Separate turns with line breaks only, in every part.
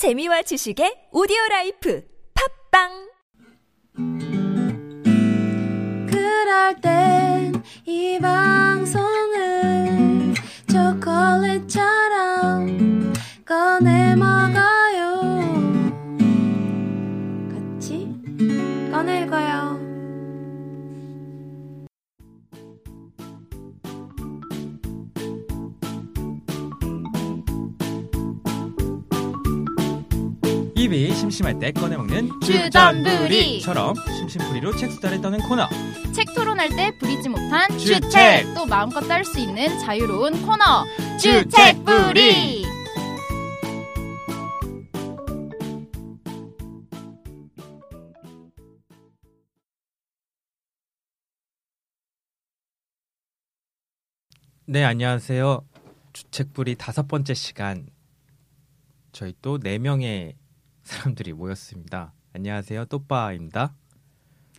재미와 지식의 오디오 라이프 팝빵!
그럴 땐 이 방송을 초콜릿처럼 꺼내 먹어
입이 심심할 때 꺼내 먹는
주전부리처럼
심심풀이로 책 수다를 떠는 코너.
책 토론할 때 부리지 못한
주책!
주책 또 마음껏 딸 수 있는 자유로운 코너 주책부리
네 안녕하세요. 주책불이 다섯 번째 시간. 저희 또 네 명의 사람들이 모였습니다. 안녕하세요 또빠입니다.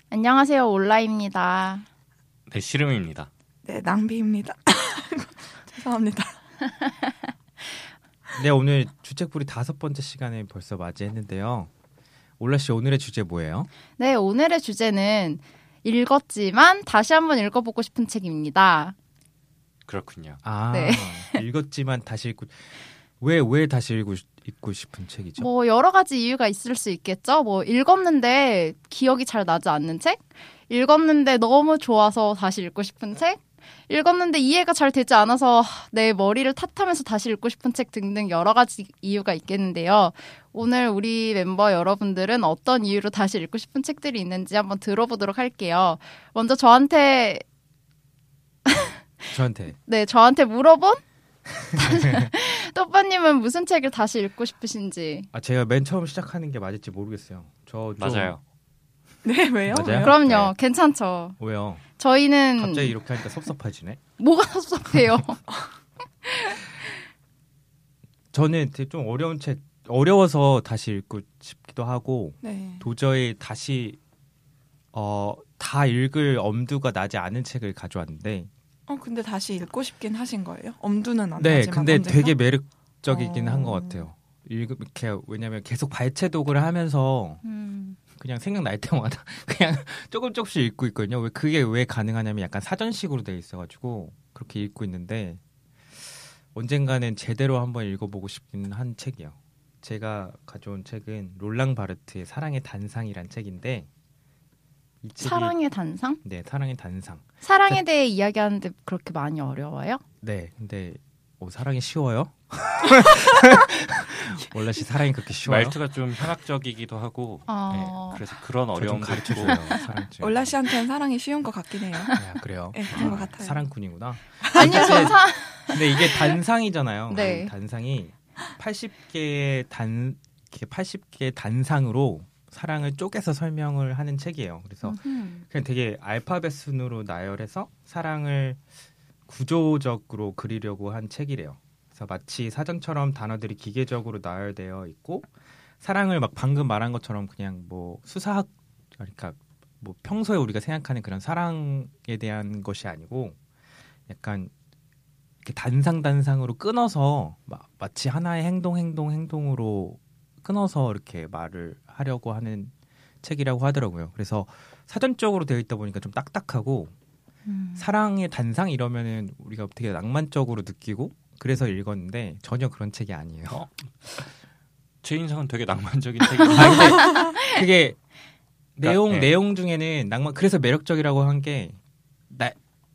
안녕하세요 올라입니다
네, 씨름입니다.
네, 낭비입니다. 죄송합니다.
네 오늘 주책불이 다섯 번째 시간에 벌써 맞이했는데요. 올라 씨 오늘의 주제 뭐예요?
네 오늘의 주제는 읽었지만 다시 한번 읽어보고 싶은 책입니다
그렇군요.
아
네.
읽었지만 다시 읽고 왜 왜 다시 읽고 싶- 읽고 싶은 책이죠?
뭐 여러 가지 이유가 있을 수 있겠죠 뭐 읽었는데 기억이 잘 나지 않는 책 읽었는데 너무 좋아서 다시 읽고 싶은 책 읽었는데 이해가 잘 되지 않아서 내 머리를 탓하면서 다시 읽고 싶은 책 등등 여러 가지 이유가 있겠는데요. 오늘 우리 멤버 여러분들은 어떤 이유로 다시 읽고 싶은 책들이 있는지 한번 들어보도록 할게요. 먼저 저한테
저한테
네 저한테 물어본 또빠님은 무슨 책을 다시 읽고 싶으신지.
아 제가 맨 처음 시작하는 게 맞을지 모르겠어요. 저 좀
맞아요.
네, 왜요?
맞아요?
그럼요,
네.
괜찮죠.
왜요?
저희는
갑자기 이렇게 하니까 섭섭해지네.
뭐가 섭섭해요.
저는 되게 좀 어려운 책 어려워서 다시 읽고 싶기도 하고
네.
도저히 다시 어 다 읽을 엄두가 나지 않은 책을 가져왔는데
어, 근데 다시 읽고 싶긴 하신 거예요? 엄두는 안
네 근데
언젠가?
되게 매력적이긴
어.
한것 같아요. 읽 이렇게 왜냐면 계속 발췌독을 하면서
음,
그냥 생각날 때마다 그냥 조금 조금씩 읽고 있거든요. 왜 그게 왜 가능하냐면 약간 사전식으로 돼 있어가지고 그렇게 읽고 있는데 언젠가는 제대로 한번 읽어보고 싶긴 한 책이요. 제가 가져온 책은 롤랑 바르트의 사랑의 단상이란 책인데
사랑의 단상?
네 사랑의 단상.
사랑에 대해 이야기하는데 그렇게 많이 어려워요?
네 근데 어, 사랑이 쉬워요? 원래 씨 사랑이 그렇게 쉬워요?
말투가 좀 현학적이기도 하고,
어.
네, 그래서 그런 어려움도 있고.
사랑 중.
올라 씨한테는 사랑이 쉬운 것 같긴 해요.
아, 그래요.
네, 그런 것 같아요.
사랑꾼이구나.
아니요, 전 사,
근데 이게 단상이잖아요.
네.
단상이 80개의 단 이렇게 80개의 단상으로 사랑을 쪼개서 설명을 하는 책이에요. 그래서
음.
그냥 되게 알파벳 순으로 나열해서 사랑을 구조적으로 그리려고 한 책이래요. 그래서 마치 사전처럼 단어들이 기계적으로 나열되어 있고 사랑을 막 방금 말한 것처럼 그냥 뭐 수사학 그러니까 뭐 평소에 우리가 생각하는 그런 사랑에 대한 것이 아니고 약간 이렇게 단상 단상으로 끊어서 마, 마치 하나의 행동 행동 행동으로 끊어서 이렇게 말을 하려고 하는 책이라고 하더라고요. 그래서 사전적으로 되어 있다 보니까 좀 딱딱하고
음.
사랑의 단상 이러면은 우리가 되게 낭만적으로 느끼고 그래서 읽었는데 전혀 그런 책이 아니에요.
어? 제 인상은 되게 낭만적인 책이에요.
아, 그게 내용
네.
내용 중에는 낭만 그래서 매력적이라고 한 게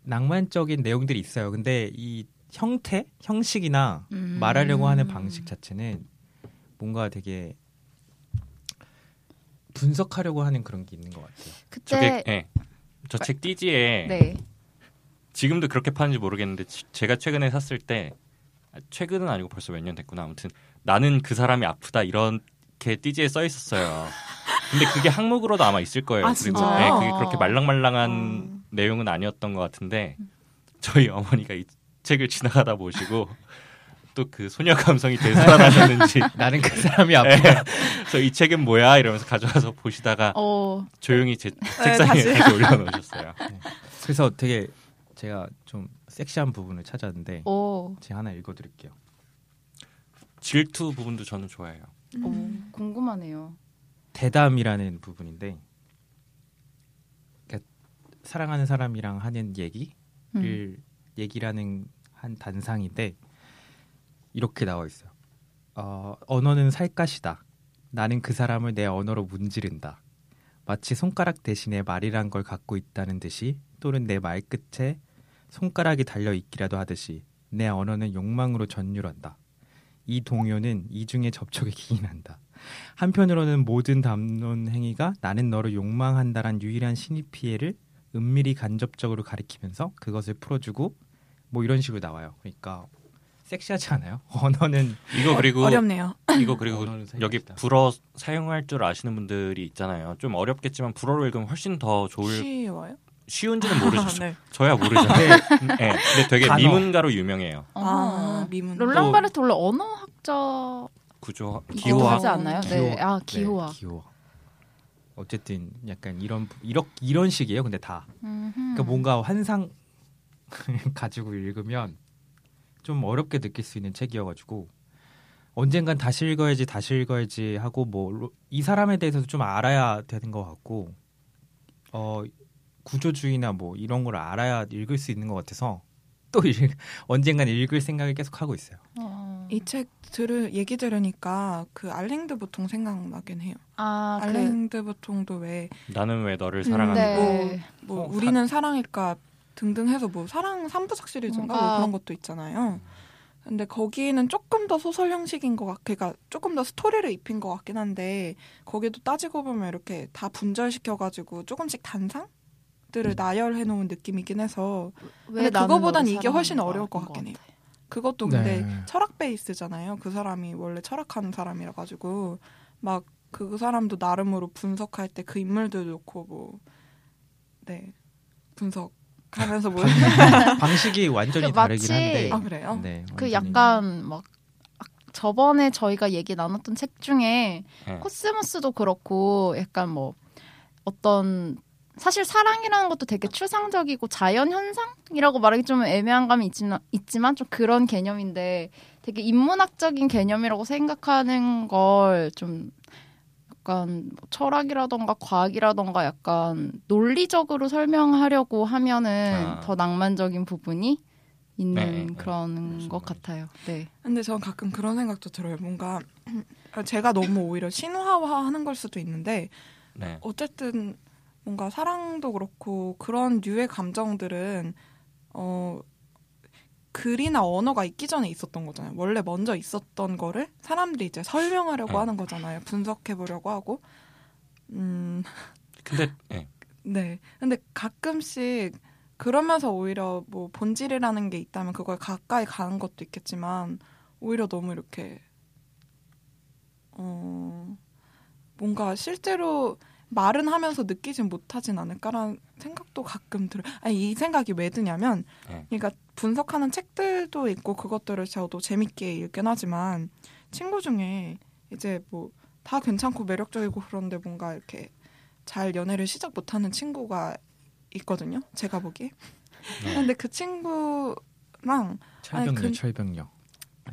낭만적인 내용들이 있어요. 근데 이 형태, 형식이나
음.
말하려고 하는 방식 자체는 뭔가 되게 분석하려고 하는 그런 게 있는 것 같아요.
그때
저게, 예. 저책 띠지에
네.
지금도 그렇게 파는지 모르겠는데 지- 제가 최근에 샀을 때 아, 최근은 아니고 벌써 몇 년 됐구나. 아무튼 나는 그 사람이 아프다 이렇게 띠지에 써 있었어요. 근데 그게 항목으로도 아마 있을 거예요.
아,
그리고? 네, 그게 그렇게 말랑말랑한
어.
내용은 아니었던 것 같은데 저희 어머니가 이 책을 지나가다 보시고 또 그 소녀 감성이 되살아나셨는지
나는 그 사람이 아프다.
네. 그래서 이 책은 뭐야 이러면서 가져와서 보시다가
어,
조용히 제 책상에
다시.
다시 올려놓으셨어요.
그래서 되게 제가 좀 섹시한 부분을 찾았는데
오.
제가 하나 읽어드릴게요.
질투 부분도 저는 좋아해요.
오, 궁금하네요.
대담이라는 부분인데 그러니까 사랑하는 사람이랑 하는 얘기를
음.
얘기라는 한 단상인데 이렇게 나와 있어요. 어, 언어는 살갗이다. 나는 그 사람을 내 언어로 문지른다. 마치 손가락 대신에 말이란 걸 갖고 있다는 듯이 또는 내 말 끝에 손가락이 달려 있기라도 하듯이 내 언어는 욕망으로 전율한다. 이 동요는 이중의 접촉에 기인한다. 한편으로는 모든 담론 행위가 나는 너를 욕망한다란 유일한 신입 피해를 은밀히 간접적으로 가리키면서 그것을 풀어주고 뭐 이런 식으로 나와요. 그러니까 섹시하지 않아요? 언어는
이거 그리고
어렵네요.
이거 그리고 여기. 불어 사용할 줄 아시는 분들이 있잖아요. 좀 어렵겠지만 불어로 읽으면 훨씬 더 좋을
쉬워요?
쉬운지는 모르죠.
네.
저야 모르죠. 네. 근데 되게
단어.
미문가로 유명해요.
아, 미문.
롤랑
또-
바르트 원래 언어 학자
구조
기호하지
기호학
않나요? 네, 아 기호학.
네, 기호학. 어쨌든 약간 이런 부- 이런 이런 식이에요. 근데 다
음흠.
그러니까 뭔가 환상 가지고 읽으면 좀 어렵게 느낄 수 있는 책이어가지고 언젠간 다시 읽어야지 다시 읽어야지 하고 뭐 이 사람에 대해서도 좀 알아야 되는 것 같고 어 구조주의나 뭐 이런 걸 알아야 읽을 수 있는 것 같아서 또 읽, 언젠간 읽을 생각을 계속 하고 있어요.
어.
이책 들을 얘기 들으니까 그 알랭드 보통 생각나긴 해요.
아, 그,
알랭드 보통도 왜
나는 왜 너를
음,
사랑하는
네.
뭐
어,
우리는 사 랑일까 등등 해서 뭐 사랑 3부작 시리즈인가 뭐
뭔가-
그런 것도 있잖아요. 근데 거기는 조금 더 소설 형식인 것 같, 그러니까 조금 더 스토리를 입힌 것 같긴 한데 거기도 따지고 보면 이렇게 다 분절시켜가지고 조금씩 단상들을 나열해 놓은 느낌이긴 해서
왜
근데 그거보단 이게 훨씬 어려울
것인
같긴 해요. 그것도 근데
네.
철학 베이스잖아요. 그 사람이 원래 철학하는 사람이라 가지고 막 그 사람도 나름으로 분석할 때 그 인물들 놓고 뭐 네. 분석 하면서 뭐
방식이 완전히
그
다르긴 한데
아, 그래요?
네,
그. 약간 막 저번에 저희가 얘기 나눴던 책 중에
네.
코스모스도 그렇고 약간 뭐 어떤 사실 사랑이라는 것도 되게 추상적이고 자연 현상이라고 말하기 좀 애매한 감이 있지만, 있지만 좀 그런 개념인데 되게 인문학적인 개념이라고 생각하는 걸 좀 약간 뭐 철학이라던가 과학이라던가 약간 논리적으로 설명하려고 하면은
아.
더 낭만적인 부분이 있는
네, 네.
그런
그러시는
것. 같아요. 네.
근데 전 가끔 그런 생각도 들어요. 뭔가 제가 너무 오히려 신화화하는 걸 수도 있는데
네.
어쨌든 뭔가 사랑도 그렇고 그런 류의 감정들은 어 글이나 언어가 있기 전에 있었던 거잖아요. 원래 먼저 있었던 거를 사람들이 이제 설명하려고
네.
하는 거잖아요. 분석해 보려고 하고. 음,
근데 네.
네. 근데 가끔씩 그러면서 오히려 뭐 본질이라는 게 있다면 그걸 가까이 가는 것도 있겠지만 오히려 너무 이렇게 어 뭔가 실제로 말은 하면서 느끼진 못하진 않을까라는 생각도 가끔 들어요. 아니 이 생각이 왜 드냐면
네.
그러니까 분석하는 책들도 있고 그것들을 저도 재밌게 읽긴 하지만 친구 중에 이제 뭐 다 괜찮고 매력적이고 그런데 뭔가 이렇게 잘 연애를 시작 못하는 친구가 있거든요. 제가 보기에.
네.
근데 그 친구랑
철벽녀,
아니, 그-
철벽녀.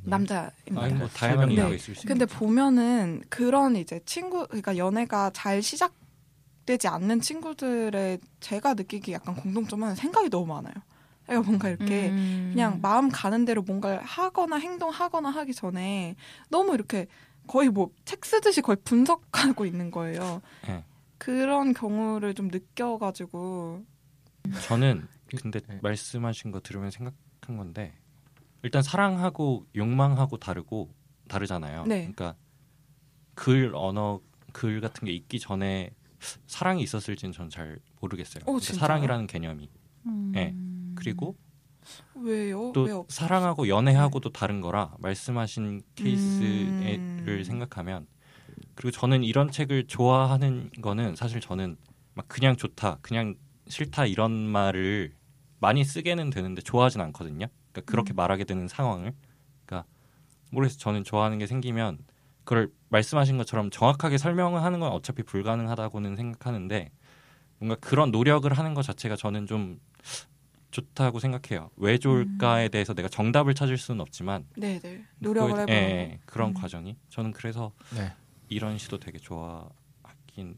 남자입니다.
아니 뭐 다양한
네.
있을 수
근데
있죠.
보면은 그런 이제 친구 그러니까 연애가 잘 시작 되지 않는 친구들의 제가 느끼기 약간 공통점은 생각이 너무 많아요. 그러니까 뭔가 이렇게
음.
그냥 마음 가는 대로 뭔가를 하거나 행동하거나 하기 전에 너무 이렇게 거의 뭐 책 쓰듯이 거의 분석하고 있는 거예요.
네.
그런 경우를 좀 느껴가지고
저는 근데
네.
말씀하신 거 들으면 생각한 건데 일단 사랑하고 욕망하고 다르고 다르잖아요.
네.
그러니까 글 언어 글 같은 게 있기 전에 사랑이 있었을지는 전 잘 모르겠어요.
오,
그러니까
진짜요?
사랑이라는 개념이
음.
네. 그리고
왜요? 또왜 없?
사랑하고 연애하고도 다른 거라 말씀하신 케이스를
음.
생각하면 그리고 저는 이런 책을 좋아하는 거는 사실 저는 막 그냥 좋다, 그냥 싫다 이런 말을 많이 쓰게는 되는데 좋아하진 않거든요. 그러니까 그렇게
음.
말하게 되는 상황을 그러니까 모르겠어요. 저는 좋아하는 게 생기면 그걸 말씀하신 것처럼 정확하게 설명을 하는 건 어차피 불가능하다고는 생각하는데 뭔가 그런 노력을 하는 것 자체가 저는 좀 좋다고 생각해요. 왜 좋을까에 대해서 내가 정답을 찾을 수는 없지만
네네 노력을
그거에-
해보는
예, 예, 그런
음.
과정이 저는 그래서
네.
이런 시도 되게 좋아하긴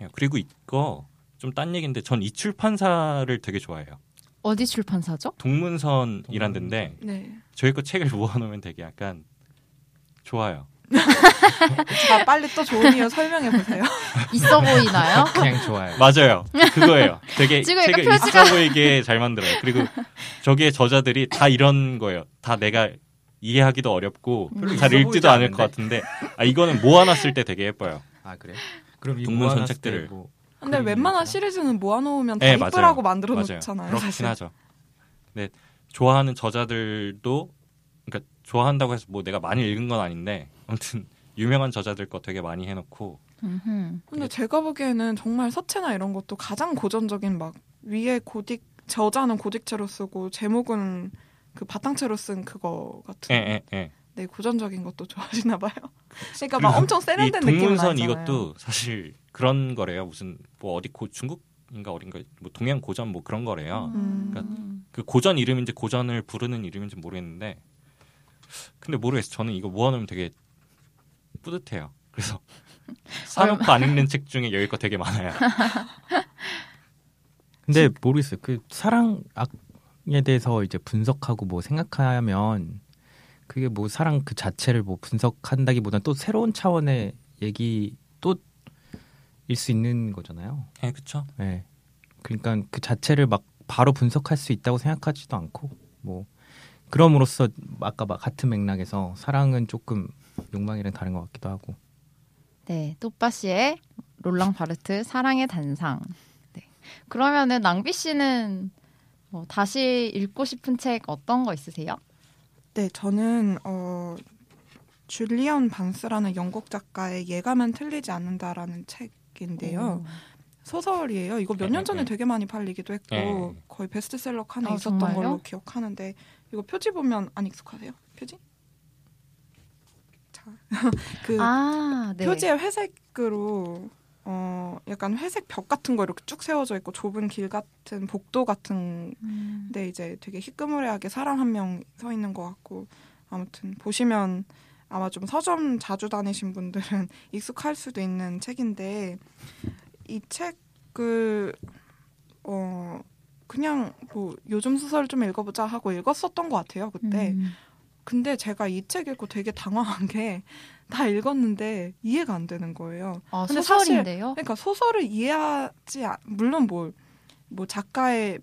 해요. 그리고 이거 좀 딴 얘기인데 전 이 출판사를 되게 좋아해요.
어디 출판사죠?
동문선이란
동문선.
데인데
네.
저희 거 책을 모아놓으면 되게 약간 좋아요.
자 빨리 또 좋은 이유 설명해 보세요.
있어 보이나요?
그냥 좋아요.
맞아요. 그거예요. 되게 책을
표지가-
있어 보이게 잘 만들어요. 그리고 저기에 저자들이 다 이런 거예요. 다 내가 이해하기도 어렵고 잘 읽지도 않을 것 같은데 아 이거는 모아놨을 때 되게 예뻐요.
아 그래? 그럼 이
동문선
모아놨을 때
책들을.
뭐
근데 웬만한
있어요?
시리즈는 모아놓으면 다
네,
이쁘라고
맞아요.
만들어
맞아요.
놓잖아요.
그렇긴
사실.
하죠. 근데 좋아하는 저자들도 그러니까 좋아한다고 해서 뭐 내가 많이 읽은 건 아닌데 아무튼 유명한 저자들 거 되게 많이 해놓고
음흠.
근데 제가 보기에는 정말 서체나 이런 것도 가장 고전적인 막 위에 고딕 저자는 고딕체로 쓰고 제목은 그 바탕체로 쓴 그거 같은
예, 예, 예.
네 고전적인 것도 좋아하시나 봐요. 그러니까 막
그리고
엄청
이
세련된
동문선
아니잖아요.
이것도 사실 그런 거래요. 무슨 뭐 어디 고 중국인가 어딘가 뭐 동양 고전 뭐 그런 거래요.
음.
그러니까 그 고전 이름인지 고전을 부르는 이름인지 모르겠는데 근데 모르겠어. 저는 이거 모아놓으면 되게 뿌듯해요. 그래서 사놓고 안 읽는 책 중에 여기 거 되게 많아요.
근데 모르겠어요. 그 사랑에 대해서 이제 분석하고 뭐 생각하면 그게 뭐 사랑 그 자체를 뭐 분석한다기보다는 또 새로운 차원의 얘기 또 일 수 있는 거잖아요.
예, 그쵸?
네. 그러니까 그 자체를 막 바로 분석할 수 있다고 생각하지도 않고 뭐 그럼으로써 아까 막 같은 맥락에서 사랑은 조금 욕망이랑 다른 것 같기도 하고
네, 또빠 씨의 롤랑 바르트 사랑의 단상. 네. 그러면은 낭비 씨는 뭐 다시 읽고 싶은 책 어떤 거 있으세요?
네, 저는 어 줄리언 반스라는 영국 작가의 예감은 틀리지 않는다라는 책인데요. 소설이에요. 이거 몇
네,
년 전에
네.
되게 많이 팔리기도 했고
네.
거의 베스트셀러 칸에
아,
있었던
정말요?
걸로 기억하는데 이거 표지 보면 안 익숙하세요? 표지? 자, 그
아, 네.
표지에 회색으로 어 약간 회색 벽 같은 거 이렇게 쭉 세워져 있고 좁은 길 같은 복도 같은
음.
근데 이제 되게 희끄무레하게 사람 한 명 서 있는 것 같고 아무튼 보시면 아마 좀 서점 자주 다니신 분들은 익숙할 수도 있는 책인데 이 책을 어 그냥 뭐 요즘 소설 좀 읽어보자 하고 읽었었던 것 같아요 그때
음.
근데 제가 이 책 읽고 되게 당황한 게 다 읽었는데 이해가 안 되는 거예요
아,
근데 사실-
소설인데요?
그러니까 소설을 이해하지 않- 물론 뭐, 뭐 작가의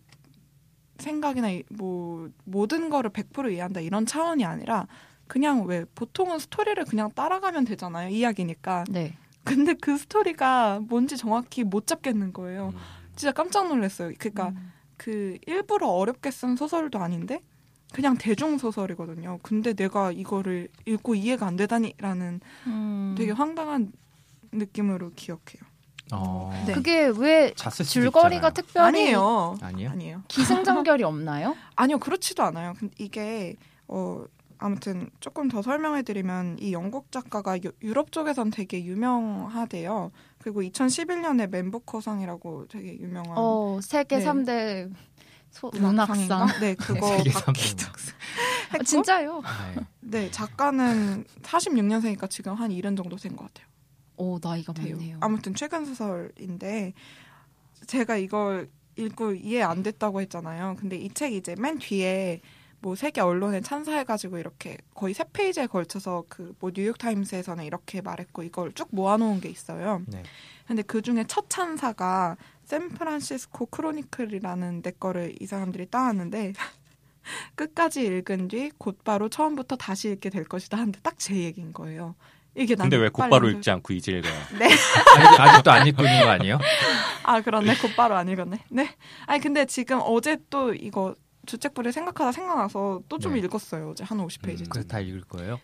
생각이나 이- 뭐 모든 거를 100% 이해한다 이런 차원이 아니라 그냥 왜 보통은 스토리를 그냥 따라가면 되잖아요 이야기니까
네.
근데 그 스토리가 뭔지 정확히 못 잡겠는 거예요
음.
진짜 깜짝 놀랐어요 그러니까
음.
그 일부러 어렵게 쓴 소설도 아닌데 그냥 대중 소설이거든요 근데 내가 이거를 읽고 이해가 안 되다니라는
음.
되게 황당한 느낌으로 기억해요
어...
네.
그게 왜 줄거리가
있잖아요.
특별히
아니에요
아니에요?
아니에요
기승전결이 없나요?
아니요, 그렇지도 않아요. 근데 이게 어 아무튼 조금 더 설명해 드리면 이 영국 작가가 유, 유럽 쪽에선 되게 유명하대요. 그리고 2011년에 맨부커상이라고 되게 유명한
어, 세계
네.
삼 3대 소,
문학상인가?
문학상.
네, 그거 받기도
아,
했고
진짜요?
네.
네, 작가는 46년생이니까 지금 한 70 정도 된 것 같아요.
오, 나이가
돼요.
많네요.
아무튼 최근 소설인데 제가 이걸 읽고 이해 안 됐다고 했잖아요. 근데 이 책 이제 맨 뒤에 뭐 세계 언론에 찬사해가지고 이렇게 거의 세 페이지에 걸쳐서 그 뭐 뉴욕 타임스에서는 이렇게 말했고 이걸 쭉 모아놓은 게 있어요.
네.
근데 그 중에 첫 찬사가 샌프란시스코 크로니클이라는 내 거를 이 사람들이 따왔는데 끝까지 읽은 뒤 곧바로 처음부터 다시 읽게 될 것이다 하는데 딱 제 얘기인 거예요. 이게
근데 난왜 곧바로 읽지 않고 이제 읽어요?
아직, 아직도 안 읽고 있는 거 아니에요?
아 그렇네 곧바로 안 읽었네 네 아니 근데 지금 어제 또 이거 주책부를 생각하다 생각나서 또좀
네.
읽었어요 어제 한 50페이지
음.
그래서 다 읽을 거예요?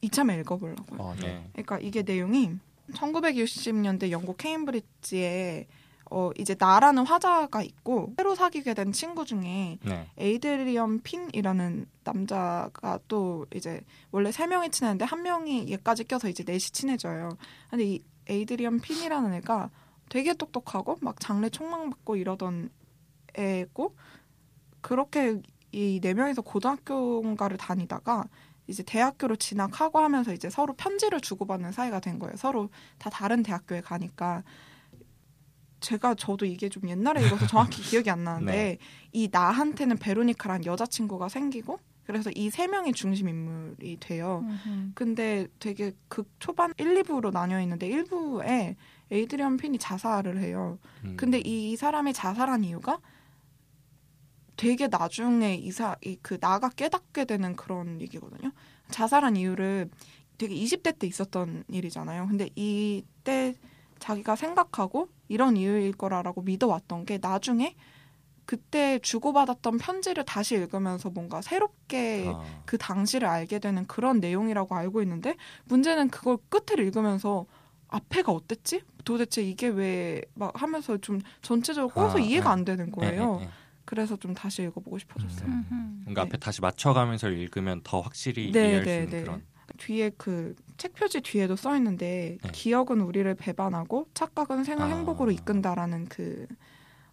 이참에 읽어보려고요
어, 네.
네.
그러니까 이게 내용이 1960년대 영국 케임브리지에 어 이제 나라는 화자가 있고 새로 사귀게 된 친구 중에
네.
에이드리엄 핀이라는 남자가 또 이제 원래 세 명이 친했는데 한 명이 얘까지 껴서 이제 넷이 친해져요. 근데 이 에이드리엄 핀이라는 애가 되게 똑똑하고 막 장래 촉망받고 이러던 애고 그렇게 이 네 명이서 고등학교인가를 다니다가 이제 대학교로 진학하고 하면서 이제 서로 편지를 주고받는 사이가 된 거예요. 서로 다 다른 대학교에 가니까 제가 저도 이게 좀 옛날에 읽어서 정확히 기억이 안 나는데
네.
이 나한테는 베로니카란 여자친구가 생기고 그래서 이 세 명이 중심 인물이 돼요.
음흠.
근데 되게 극 초반 1, 2부로 나뉘어 있는데 1부에 에이드리언 핀이 자살을 해요.
음.
근데 이 사람이 자살한 이유가 되게 나중에 이사 이 그 나가 깨닫게 되는 그런 얘기거든요. 자살한 이유를 되게 20대 때 있었던 일이잖아요. 근데 이때 자기가 생각하고 이런 이유일 거라라고 믿어왔던 게 나중에 그때 주고받았던 편지를 다시 읽으면서 뭔가 새롭게
아,
그 당시를 알게 되는 그런 내용이라고 알고 있는데 문제는 그걸 끝을 읽으면서 앞에가 어땠지? 도대체 이게 왜 막 하면서 좀 전체적으로 꼬서
아,
이해가
네.
안 되는 거예요.
예, 예, 예.
그래서 좀 다시 읽어보고 싶어졌어요.
음.
음흠.
뭔가
네.
앞에 다시 맞춰가면서 읽으면 더 확실히
네,
이해할
네,
수 있는
네.
그런.
뒤에 그 책 표지 뒤에도 써 있는데
네.
기억은 우리를 배반하고 착각은 생을
아.
행복으로 이끈다라는 그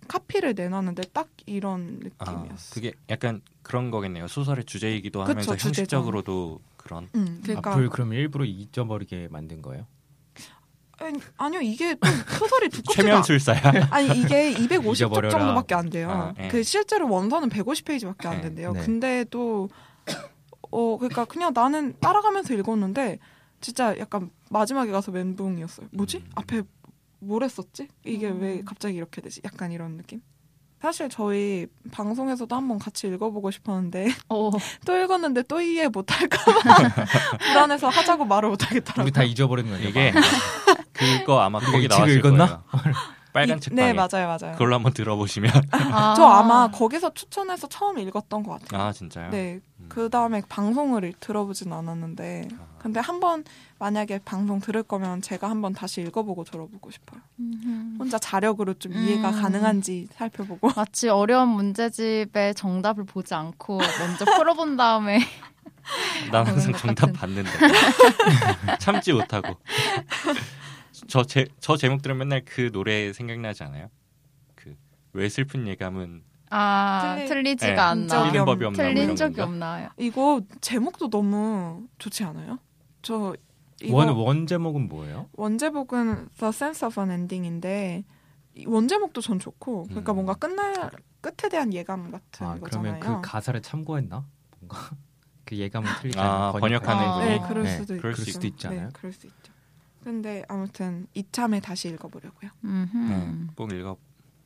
카피를 내놨는데 딱 이런
아,
느낌이었어.
그게 약간 그런 거겠네요. 소설의 주제이기도
그쵸,
하면서
주제죠.
형식적으로도 그런.
음, 그러니까
앞을 그럼 일부러 잊어버리게 만든 거예요?
아니, 아니요 이게 또 소설이 두껍지가
최면술사야.
아니 이게 250쪽
잊어버려라.
정도밖에 안 돼요.
아, 예.
그 실제로 원서는 150페이지밖에 안
네.
된대요.
네.
근데 또 어, 그러니까 그냥 나는 따라가면서 읽었는데 진짜 약간 마지막에 가서 멘붕이었어요. 뭐지?
음.
앞에 뭘 했었지? 이게
음.
왜 갑자기 이렇게 되지? 약간 이런 느낌. 사실 저희 방송에서도 한번 같이 읽어보고 싶었는데
어,
또 읽었는데 또 이해 못할까봐 불안해서 하자고 말을 못하겠더라고요.
우리 다 잊어버린 거예요.
이게 그거 아마 거기 나왔을
읽었나?
거예요. 빨간
이-
책방에.
네 맞아요 맞아요.
그걸로 한번 들어보시면.
아.
저 아마 거기서 추천해서 처음 읽었던 것 같아요.
아 진짜요?
네,
음.
그 다음에 방송을 들어보진 않았는데,
아.
근데 한번 만약에 방송 들을 거면 제가 한번 다시 읽어보고 들어보고 싶어요.
음흠.
혼자 자력으로 좀 이해가
음.
가능한지 살펴보고.
마치 어려운 문제집의 정답을 보지 않고 먼저 풀어본 다음에
난 항상
것
정답
같은.
봤는데 참지 못하고 저 제 저 제목 들으면 맨날 그 노래 생각나지 않아요? 그 왜 슬픈 예감은
아
틀리-
틀리지가
네,
않나
적이
틀린 법이 없나 뭐
틀린 적이
건가?
없나요?
이거 제목도 너무 좋지 않아요? 저 이거
원,
원,
원 제목은 뭐예요?
원 제목은 The Sense of an Ending인데 이 원제목도 전 좋고, 그러니까
음.
뭔가 끝날 끝에 대한 예감 같은
아,
거잖아요.
그러면 그 가사를 참고했나? 뭔가 그 예감을 틀리게
아, 번역하는
아.
네, 그럴
네,
수도
그럴
있죠.
수
수도 있지 않아요?
네, 그럴 수 있죠. 근데 아무튼 이참에 다시 읽어보려고요.
네, 꼭 읽어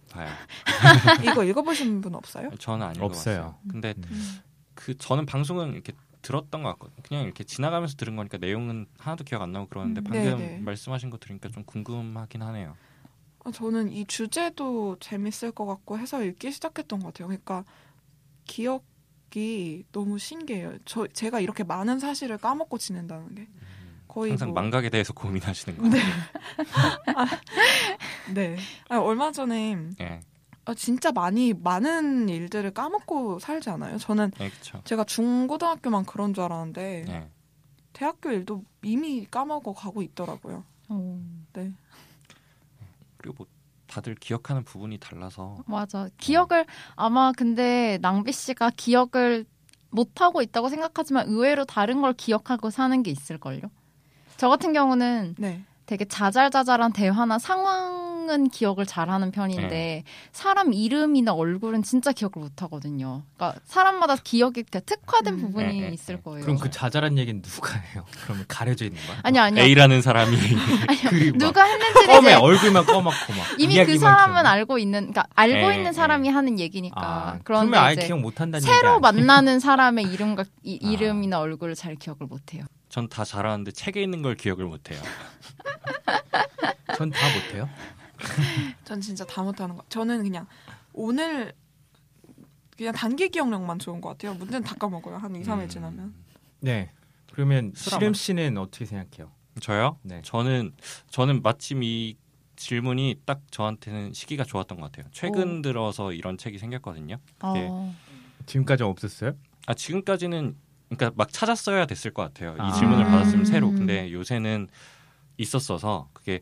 봐요.
이거 읽어보신 분 없어요?
저는 안
없어요.
읽어봤어요. 근데
음.
그 저는 방송은 이렇게 들었던 것 같거든요. 그냥 이렇게 지나가면서 들은 거니까 내용은 하나도 기억 안 나고 그러는데
음.
방금
네네.
말씀하신 거 들으니까 좀 궁금하긴 하네요.
아, 저는 이 주제도 재밌을 것 같고 해서 읽기 시작했던 것 같아요. 그러니까 기억이 너무 신기해요. 저 제가 이렇게 많은 사실을 까먹고 지낸다는 게 거의
항상
뭐,
망각에 대해서 고민하시는 거
네.
같아요.
네. 아, 얼마 전에
네,
아, 진짜 많이 많은 일들을 까먹고 살지 않아요? 저는
네, 그렇죠.
제가 중고등학교만 그런 줄 알았는데
네.
대학교 일도 이미 까먹어 가고 있더라고요.
오,
네.
그리고 뭐 다들 기억하는 부분이 달라서
맞아. 기억을 아마 근데 낭비 씨가 기억을 못 하고 있다고 생각하지만 의외로 다른 걸 기억하고 사는 게 있을 걸요. 저 같은 경우는
네.
되게 자잘자잘한 대화나 상황 은 기억을 잘하는 편인데
네.
사람 이름이나 얼굴은 진짜 기억을 못 하거든요. 그러니까 사람마다 기억이 특화된
음.
부분이
네, 네,
있을
네.
거예요.
그럼 그 자잘한 얘기는 누가 해요? 그러면 가려져 있는 거야?
아니 아니요.
A라는 사람이
그리고 막
누가
처음에
이제
얼굴만 꺼맣고 막
이미 그 사람은
기억나.
알고 있는, 그러니까 알고
네,
있는
네.
사람이 하는 얘기니까.
아,
그런데
그러면 아예
이제
기억 못 한다는
새로? 만나는 사람의 이름과 이,
아.
이름이나 얼굴을 잘 기억을 못 해요.
전 다 잘하는데 책에 있는 걸 기억을 못해요.
전 다 못해요.
전 진짜 다 못하는 거. 저는 그냥 오늘 그냥 단기 기억력만 좋은 것 같아요. 문제는 다 까먹어요. 한 2, 3일
음.
지나면.
네. 그러면
술
시름 씨는 어떻게 생각해요?
저요?
네.
저는 저는 마침 이 질문이 딱 저한테는 시기가 좋았던 것 같아요. 최근
오.
들어서 이런 책이 생겼거든요. 네.
어.
지금까지 없었어요?
아 지금까지는 그러니까 막 찾았어야 됐을 것 같아요.
아.
이 질문을 받았으면
음.
새로. 근데 요새는 있었어서 그게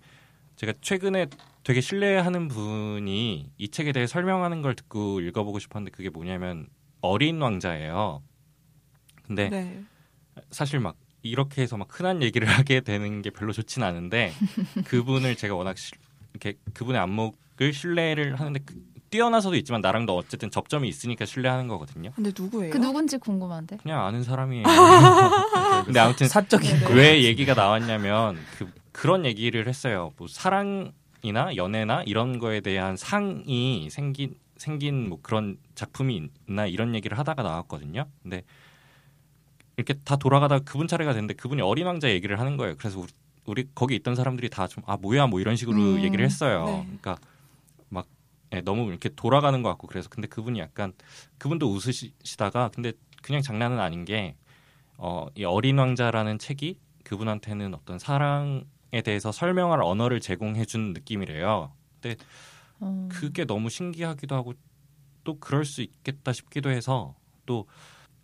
제가 최근에 되게 신뢰하는 분이 이 책에 대해 설명하는 걸 듣고 읽어보고 싶었는데 그게 뭐냐면 어린 왕자예요. 근데
네.
사실 막 이렇게 해서 막 흔한 얘기를 하게 되는 게 별로 좋진 않은데 그분을 제가 워낙 시- 이렇게 그분의 안목을 신뢰를 하는데 그- 뛰어나서도 있지만 나랑도 어쨌든 접점이 있으니까 신뢰하는 거거든요.
근데 누구예요?
그 누군지 궁금한데.
그냥 아는 사람이에요. 근데 아무튼
사적인.
왜 얘기가 나왔냐면 그 그런 얘기를 했어요. 뭐 사랑 이나 연애나 이런 거에 대한 상이 생긴 생긴 뭐 그런 작품이 있나 이런 얘기를 하다가 나왔거든요. 근데 이렇게 다 돌아가다가 그분 차례가 됐는데 그분이 어린 왕자 얘기를 하는 거예요. 그래서 우리, 우리 거기 있던 사람들이 다 좀 아 뭐야 뭐 이런 식으로
음,
얘기를 했어요.
네.
그러니까 막 예, 너무 이렇게 돌아가는 것 같고 그래서 근데 그분이 약간 그분도 웃으시다가 근데 그냥 장난은 아닌 게 어, 이 어린 왕자라는 책이 그분한테는 어떤 사랑에 대해서 설명할 언어를 제공해 준 느낌이래요.
어.
그게 너무 신기하기도 하고 또 그럴 수 있겠다 싶기도 해서 또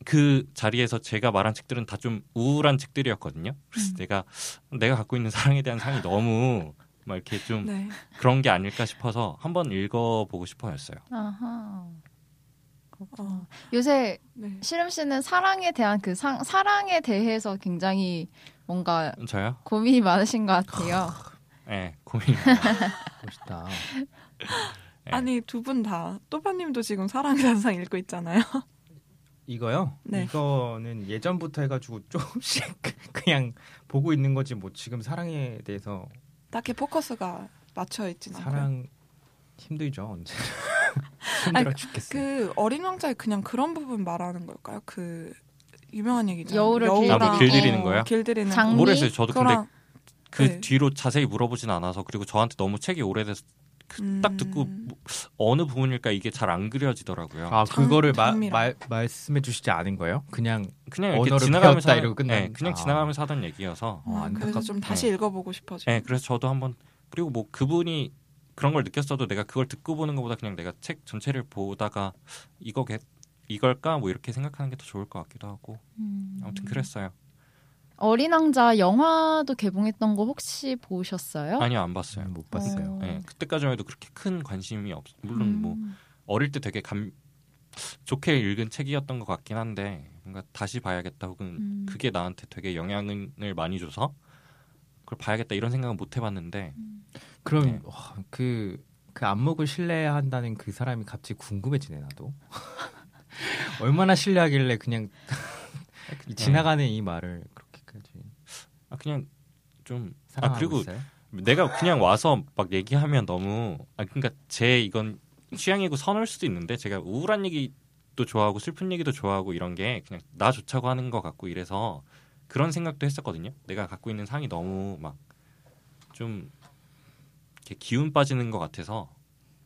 그 자리에서 제가 말한 책들은 다 좀 우울한 책들이었거든요. 그래서
음.
내가 내가 갖고 있는 사랑에 대한 상이 너무 막 이렇게 좀
네.
그런 게 아닐까 싶어서 한번 읽어보고 싶어했어요.
아하.
어,
요새
네.
시름 씨는 사랑에 대한 그 상, 사랑에 대해서 굉장히 뭔가
저요?
고민이 많으신 것 같아요.
네, 고민이
멋있다.
네.
아니 두 분 다 또파님도 지금 사랑의 단상 읽고 있잖아요.
이거요?
네.
이거는 예전부터 해가지고 조금씩 그냥 보고 있는 거지 뭐 지금 사랑에 대해서
딱히 포커스가 맞춰 있진 않고요.
사랑 힘들죠 언제 힘들어 죽겠어요.
그 어린 왕자의 그냥 그런 부분 말하는 걸까요? 그 유명한 얘기잖아요.
여우를
아, 뭐
여우랑
길들이는
어,
거요?
길들이는
장미?
거.
모르겠어요. 저도 근데
그거랑
그
네.
뒤로 자세히 물어보진 않아서 그리고 저한테 너무 책이 오래돼서 그 딱 듣고
음.
뭐, 어느 부분일까 이게 잘 안 그려지더라고요.
아
장-
그거를 마. 말 말씀해 주시지 않은 거예요? 그냥
그냥 이렇게
언어를
지나가면서
배웠다 이러고 끝난-
네, 그냥
아.
지나가면서 하던 얘기여서
어,
음,
안타깝-
그래서 좀 다시
네.
읽어보고 싶어지고.
네, 그래서 저도 한번 그리고 뭐 그분이 그런 걸 느꼈어도 내가 그걸 듣고 보는 것보다 그냥 내가 책 전체를 보다가 이거게 이걸까 뭐 이렇게 생각하는 게 더 좋을 것 같기도 하고
음.
아무튼 그랬어요.
어린 왕자 영화도 개봉했던 거 혹시 보셨어요?
아니요 안 봤어요.
음, 못 봤어요.
어.
네, 그때까지만 해도 그렇게 큰 관심이 없. 물론 뭐
음.
어릴 때 되게 감 좋게 읽은 책이었던 것 같긴 한데 뭔가 다시 봐야겠다 혹은
음.
그게 나한테 되게 영향을 많이 줘서 그걸 봐야겠다 이런 생각은 못 해봤는데
그럼
네.
와, 그, 그 안목을 신뢰한다는 그 사람이 갑자기 궁금해지네 나도. 얼마나 신뢰하길래 그냥 이 지나가는 이 말을 그렇게까지
아 그냥 좀 아 그리고
있어요?
내가 그냥 와서 막 얘기하면 너무 아 그러니까 제 이건 취향이고 선호일 수도 있는데 제가 우울한 얘기도 좋아하고 슬픈 얘기도 좋아하고 이런 게 그냥 나 좋자고 하는 것 같고 이래서 그런 생각도 했었거든요. 내가 갖고 있는 상이 너무 막좀 이렇게 기운 빠지는 것 같아서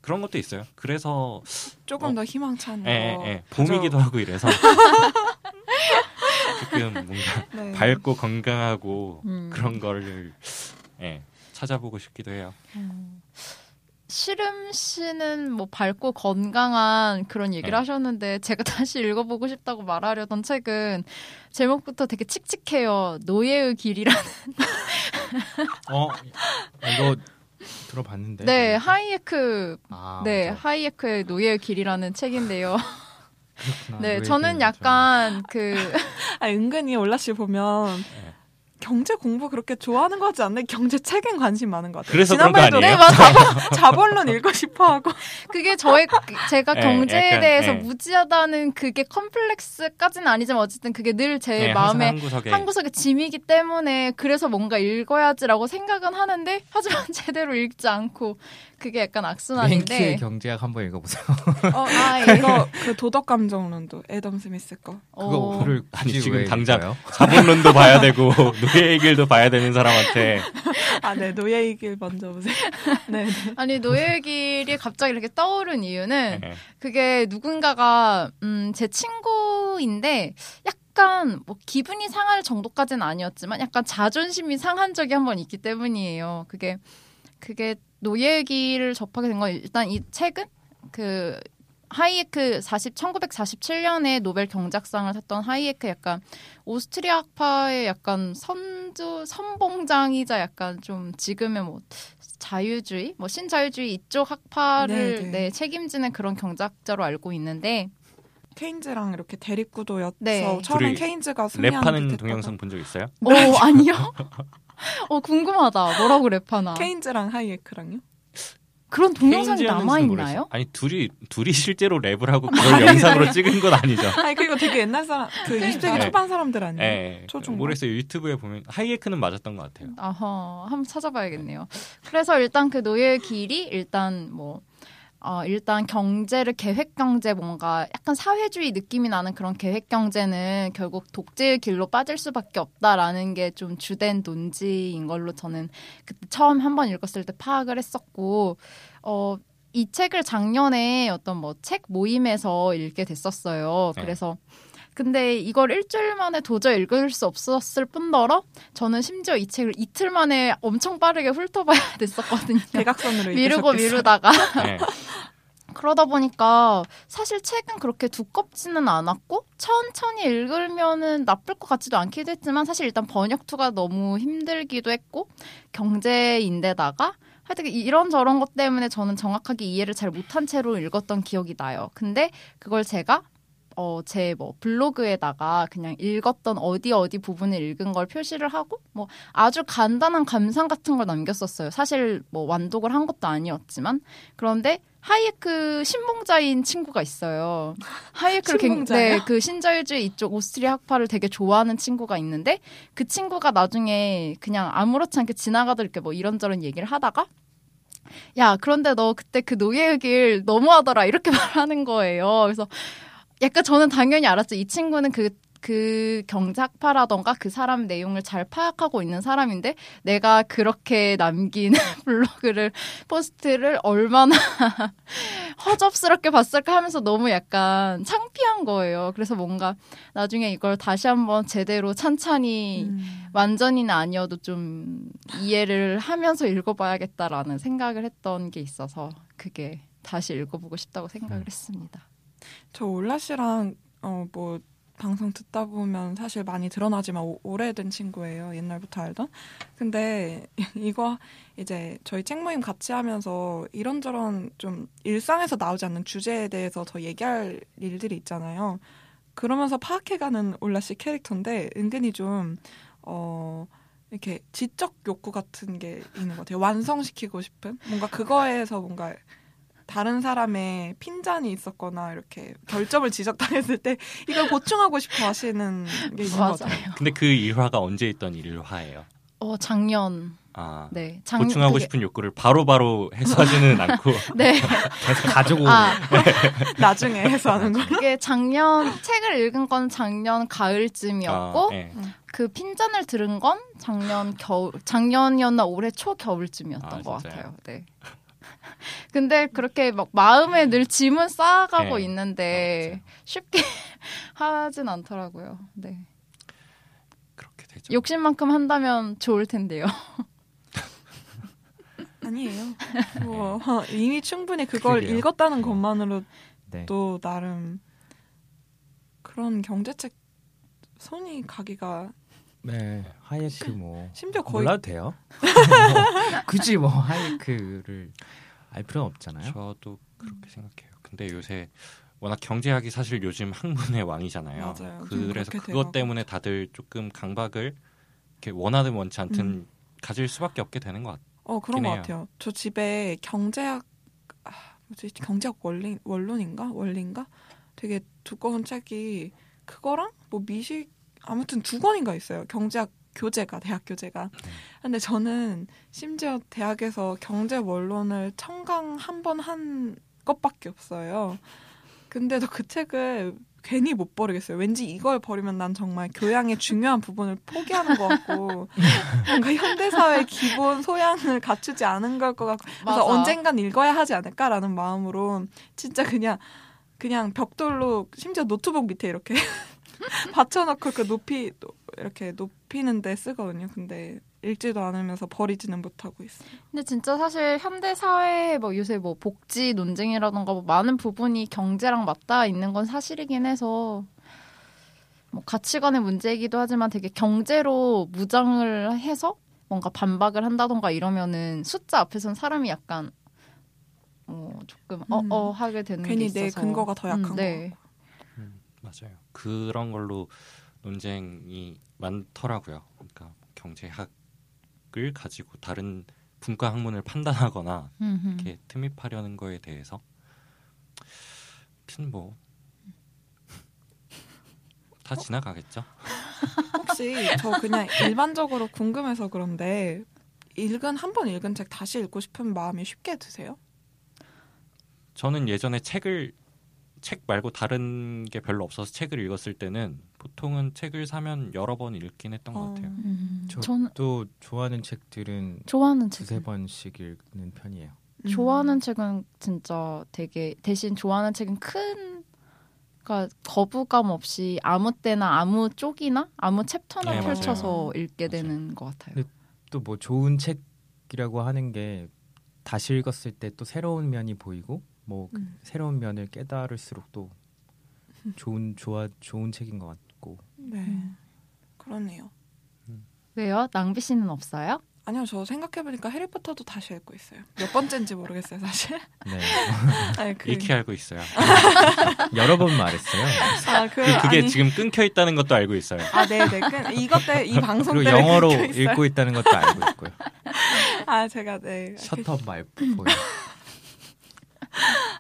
그런 것도 있어요. 그래서
조금
어.
더 희망찬 거.
예, 예,
가져-
봄이기도 하고 이래서 조금 뭔가
네.
밝고 건강하고
음.
그런 거를 예, 찾아보고 싶기도 해요.
시름 씨는 뭐 밝고 건강한 그런 얘기를
네.
하셨는데 제가 다시 읽어보고 싶다고 말하려던 책은 제목부터 되게 칙칙해요. 노예의 길이라는.
어 이거 들어봤는데.
네, 하이에크.
아,
네,
맞아.
하이에크의 노예의 길이라는 책인데요.
그렇구나.
네, 저는 약간 그
아, 은근히 올라 씨 보면
네.
경제 공부 그렇게 좋아하는 것 같지 않나요? 경제 책엔 관심 많은 것 같아요.
그래서 그런 거
지난번에도
아니에요?
네, 맞아. 자본 론 읽고 싶어 하고.
그게 저의 제가
네,
경제에
약간,
대해서
네.
무지하다는 그게 컴플렉스까지는 아니지만 어쨌든 그게 늘제
네, 항상
마음에
한 구석에
한 구석의 짐이기 때문에 그래서 뭔가 읽어야지라고 생각은 하는데 하지만 제대로 읽지 않고 그게 약간 악순환인데
경제학 한번 읽어보세요.
어,
아, 예.
이거 그 도덕 감정론도 애덤 스미스 거.
어,
그거를
아니,
굳이
지금
왜
당장
읽어요?
자본론도 봐야 되고 노예의 길도 봐야 되는 사람한테
아, 네. 노예의 길 먼저 보세요. 네. 네.
아니 노예의 길이 갑자기 이렇게 떠오른 이유는
예.
그게 누군가가 음, 제 친구인데 약간 뭐 기분이 상할 정도까지는 아니었지만 약간 자존심이 상한 적이 한 번 있기 때문이에요. 그게 그게 노예의 길을 접하게 된 건 일단 이 책은 그 하이에크 40 1947년에 노벨 경제학상을 탔던 하이에크 약간 오스트리아 학파의 약간 선두 선봉장이자 약간 좀 지금의 뭐 자유주의, 뭐 신자유주의 이쪽 학파를
네, 네.
네, 책임지는 그런 경제학자로 알고 있는데
케인즈랑 이렇게 대립구도여서
네.
처음엔 케인즈가 승리하는
랩하는
듯
동영상 본 적 있어요?
어 아니요. 어 궁금하다. 뭐라고 랩하나?
케인즈랑 하이에크랑요?
그런 동영상이 남아 있나요?
아니 둘이 둘이 실제로 랩을 하고 그걸 영상으로 찍은 건 아니죠.
아니 그리고 되게 옛날 사람 그 20세기
네.
초반 사람들 아니에요?
예.
초중반?
모르겠어요. 유튜브에 보면 하이에크는 맞았던 것 같아요.
아하, 한번 찾아봐야겠네요. 그래서 일단 그 노예의 길이 일단 뭐 어, 일단 경제를 계획 경제 뭔가 약간 사회주의 느낌이 나는 그런 계획 경제는 결국 독재의 길로 빠질 수밖에 없다라는 게 좀 주된 논지인 걸로 저는 그때 처음 한 번 읽었을 때 파악을 했었고 어, 이 책을 작년에 어떤 뭐 책 모임에서 읽게 됐었어요.
네.
그래서 근데 이걸 일주일 만에 도저히 읽을 수 없었을 뿐더러 저는 심지어 이 책을 이틀 만에 엄청 빠르게 훑어봐야 됐었거든요.
대각선으로
미루고. 미루다가
네.
그러다 보니까 사실 책은 그렇게 두껍지는 않았고 천천히 읽으면은 나쁠 것 같지도 않기도 했지만 사실 일단 번역투가 너무 힘들기도 했고 경제인데다가 하여튼 이런 저런 것 때문에 저는 정확하게 이해를 잘 못한 채로 읽었던 기억이 나요. 근데 그걸 제가 어, 제 뭐 블로그에다가 그냥 읽었던 어디 어디 부분을 읽은 걸 표시를 하고 뭐 아주 간단한 감상 같은 걸 남겼었어요. 사실 뭐 완독을 한 것도 아니었지만 그런데 하이에크 신봉자인 친구가 있어요. 하이에크를 굉-
신봉자예요?
네, 그 신자유주의 이쪽 오스트리아 학파를 되게 좋아하는 친구가 있는데 그 친구가 나중에 그냥 아무렇지 않게 지나가다 이렇게 뭐 이런저런 얘기를 하다가 야, 그런데 너 그때 그 노예의 길 너무하더라. 이렇게 말하는 거예요. 그래서 약간 저는 당연히 알았죠. 이 친구는 그, 그 경제학파라던가 그 사람 내용을 잘 파악하고 있는 사람인데 내가 그렇게 남긴 블로그를, 포스트를 얼마나 허접스럽게 봤을까 하면서 너무 약간 창피한 거예요. 그래서 뭔가 나중에 이걸 다시 한번 제대로 찬찬히
음.
완전히는 아니어도 좀 이해를 하면서 읽어봐야겠다라는 생각을 했던 게 있어서 그게 다시 읽어보고 싶다고 생각을 했습니다.
저 올라 씨랑 어 뭐 방송 듣다 보면 사실 많이 드러나지만 오, 오래된 친구예요. 옛날부터 알던. 근데 이거 이제 저희 책 모임 같이 하면서 이런저런 좀 일상에서 나오지 않는 주제에 대해서 더 얘기할 일들이 있잖아요. 그러면서 파악해가는 올라 씨 캐릭터인데 은근히 좀 어. 이렇게 지적 욕구 같은 게 있는 것 같아요. 완성시키고 싶은 뭔가 그거에서 뭔가 다른 사람의 핀잔이 있었거나 이렇게 결점을 지적당했을 때 이걸 보충하고 싶어 하시는 게 있는 거죠.
맞아요.
근데 그 일화가 언제 있던 일화예요?
어 작년
아.
네 작년
보충하고
그게-
싶은 욕구를 바로 바로 해소하지는 않고
네
계속 가지고
아,
나중에 해서 하는 거.
그게 작년 책을 읽은 건 작년 가을쯤이었고
아, 예.
그 핀잔을 들은 건 작년 겨울 작년이었나 올해 초 겨울쯤이었던
아,
것? 같아요. 네. 근데 그렇게 막 마음에 늘 짐은 쌓아가고
네.
있는데 쉽게 하진 않더라고요. 네.
그렇게 되죠.
욕심만큼 한다면 좋을 텐데요.
아니에요. 뭐 어, 이미 충분히 그걸
그러게요.
읽었다는 것만으로도
네.
나름 그런 경제책 손이 가기가
네, 하이에크 뭐
심지어 거의
몰라도 돼요. 굳이 뭐 하이에크를 알 필요는 없잖아요.
저도 그렇게 생각해요. 근데 요새 워낙 경제학이 사실 요즘 학문의 왕이잖아요.
맞아요. 좀
그래서 그것
돼가고.
때문에 다들 조금 강박을 이렇게 원하든 원치 않든
음.
가질 수밖에 없게 되는 것 같아요.
어 그런 것. 같아요. 저 집에 경제학 아, 뭐지 경제학 원리 원론인가 원리인가 되게 두꺼운 책이 그거랑 뭐 미식 아무튼 두 권인가 있어요. 경제학 교재가 대학 교재가. 근데 저는 심지어 대학에서 경제 원론을 청강 한 번 한 것밖에 없어요. 근데도 그 책을 괜히 못 버리겠어요. 왠지 이걸 버리면 난 정말 교양의 중요한 부분을 포기하는 것 같고 뭔가 현대사회 기본 소양을 갖추지 않은 걸 것 같고 그래서
맞아.
언젠간 읽어야 하지 않을까라는 마음으로 진짜 그냥 그냥 벽돌로 심지어 노트북 밑에 이렇게 받쳐놓고 그 높이 노- 이렇게 높이는데 쓰거든요. 근데 읽지도 않으면서 버리지는 못하고 있어요.
근데 진짜 사실 현대 사회에 뭐 요새 뭐 복지 논쟁이라던가 뭐 많은 부분이 경제랑 맞닿아 있는 건 사실이긴 해서 뭐 가치관의 문제이기도 하지만 되게 경제로 무장을 해서 뭔가 반박을 한다던가 이러면은 숫자 앞에선 사람이 약간 어 조금
음.
어어 하게 되는
괜히 게내
있어서
근거가 더 약한
음, 네.
거.
음, 맞아요. 그런 걸로 논쟁이 많더라고요. 그러니까 경제학을 가지고 다른 분과 학문을 판단하거나
음흠.
이렇게 틈입하려는 거에 대해서 아무튼 뭐. 다 지나가겠죠.
혹시 저 그냥 일반적으로 궁금해서 그런데 읽은 한 번 읽은 책 다시 읽고 싶은 마음이 쉽게 드세요?
저는 예전에 책을 책 말고 다른 게 별로 없어서 책을 읽었을 때는 보통은 책을 사면 여러 번 읽긴 했던 것
어.
같아요.
음,
저-
저는
또 좋아하는 책들은
좋아하는 책
두세 번씩 읽는 편이에요.
음.
좋아하는 책은 진짜 되게 대신 좋아하는 책은 큰 그러니까 거부감 없이 아무 때나 아무 쪽이나 아무 챕터나
네,
펼쳐서
맞아요.
읽게
맞아요.
되는 것 같아요.
네. 또뭐 좋은 책이라고 하는 게 다시 읽었을 때 또 새로운 면이 보이고 뭐그
음.
새로운 면을 깨달을수록 또 좋은 좋아 좋은 책인 것 같고
네.
음.
그러네요.
왜요? 낭비 씨는 없어요?
아니요, 저 생각해보니까 해리포터도 다시 읽고 있어요. 몇 번째인지 모르겠어요, 사실.
네
아니, 그,
읽게 알고 있어요.
여러 번 말했어요.
아, 그,
그리고 그게
아니,
지금 끊겨 있다는 것도 알고 있어요.
아, 네, 네. 그, 이것 때, 이 방송 때문에
영어로. 읽고 있다는 것도 알고 있고요.
아, 제가, 네.
셔터 말보요.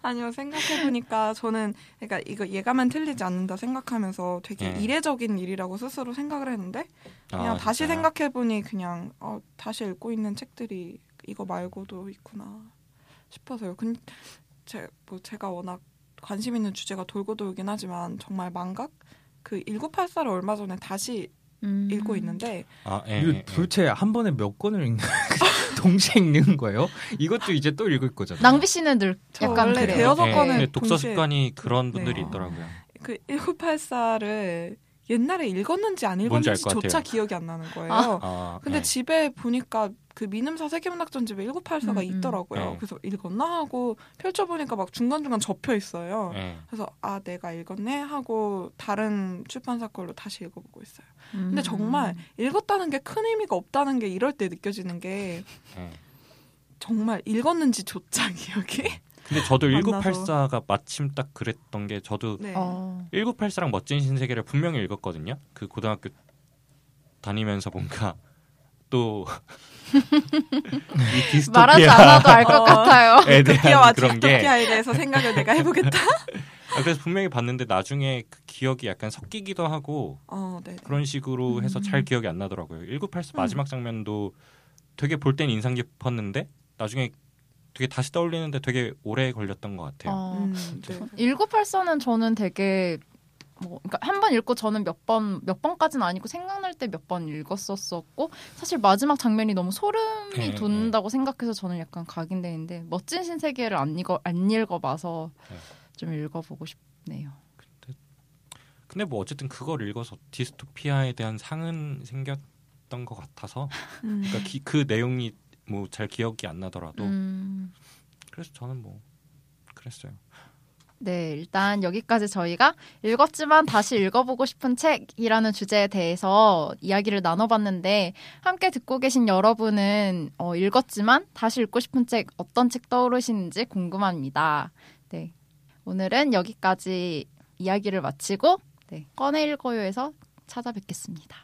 아니요, 생각해 보니까 저는, 그러니까 이거 예감은 틀리지 않는다 생각하면서 되게
네.
이례적인 일이라고 스스로 생각을 했는데, 그냥
아,
다시
진짜요?
생각해 보니 그냥, 어, 다시 읽고 있는 책들이 이거 말고도 있구나 싶어서요. 근, 제, 뭐 제가 워낙 관심 있는 주제가 돌고 돌긴 하지만, 정말 망각? 그 1984를 얼마 전에 다시
음.
읽고 있는데,
아, 예,
이거
예, 예.
도대체 한 번에 몇 권을 읽는 동시에 읽는 거예요? 이것도 이제 또 읽을 거잖아요.
낭비 씨는
늘저
약간
원래
그래요.
대여섯
예,
권을
예, 독서
동시에
습관이 그런 분들이
네.
있더라고요.
그 1984를 옛날에 읽었는지 안 읽었는지조차. 기억이 안 나는 거예요.
아,
근데
예.
집에 보니까 그 미음사 세계문학전집에 1984가
음, 음.
있더라고요.
네.
그래서 읽었나 하고 펼쳐보니까 막 중간중간 접혀 있어요.
예.
그래서 아 내가 읽었네 하고 다른 출판사 걸로 다시 읽어보고 있어요.
음.
근데 정말 읽었다는 게 큰 의미가 없다는 게 이럴 때 느껴지는 게
예.
정말 읽었는지조차 기억이.
근데 저도
만나서.
1984가 마침 딱 그랬던 게 저도
네.
어.
1984랑 멋진 신세계를 분명히 읽었거든요. 그 고등학교 다니면서 뭔가 또
말하지 않아도 알것
어.
같아요.
에
디토피아와
대한 그런 게
디토피아에 대해서 생각을 내가 해보겠다.
아, 그래서 분명히 봤는데 나중에 그 기억이 약간 섞이기도 하고
어, 네.
그런 식으로 해서
음.
잘 기억이 안 나더라고요. 1984 마지막 장면도 되게 볼 땐 인상 깊었는데 나중에 되게 다시 떠올리는데 되게 오래 걸렸던 것 같아요.
어.
음, 네.
1984는 저는 되게 뭐 그러니까 한 번 읽고 저는 몇 번 몇 번까지는 아니고 생각날 때 몇 번 읽었었었고 사실 마지막 장면이 너무 소름이
네,
돋는다고 생각해서 저는 약간 각인되는데 멋진 신세계를 안 읽어 안 읽어봐서
네.
좀 읽어보고 싶네요.
근데 뭐 어쨌든 그걸 읽어서 디스토피아에 대한 상은 생겼던 것 같아서
음.
그러니까 기- 그 내용이 뭐 잘 기억이 안 나더라도
음,
그래서 저는 뭐 그랬어요.
네, 일단 여기까지 저희가 읽었지만 다시 읽어보고 싶은 책이라는 주제에 대해서 이야기를 나눠봤는데 함께 듣고 계신 여러분은 어, 읽었지만 다시 읽고 싶은 책 어떤 책 떠오르시는지 궁금합니다. 네, 오늘은 여기까지 이야기를 마치고 네, 꺼내 읽어요에서 찾아뵙겠습니다.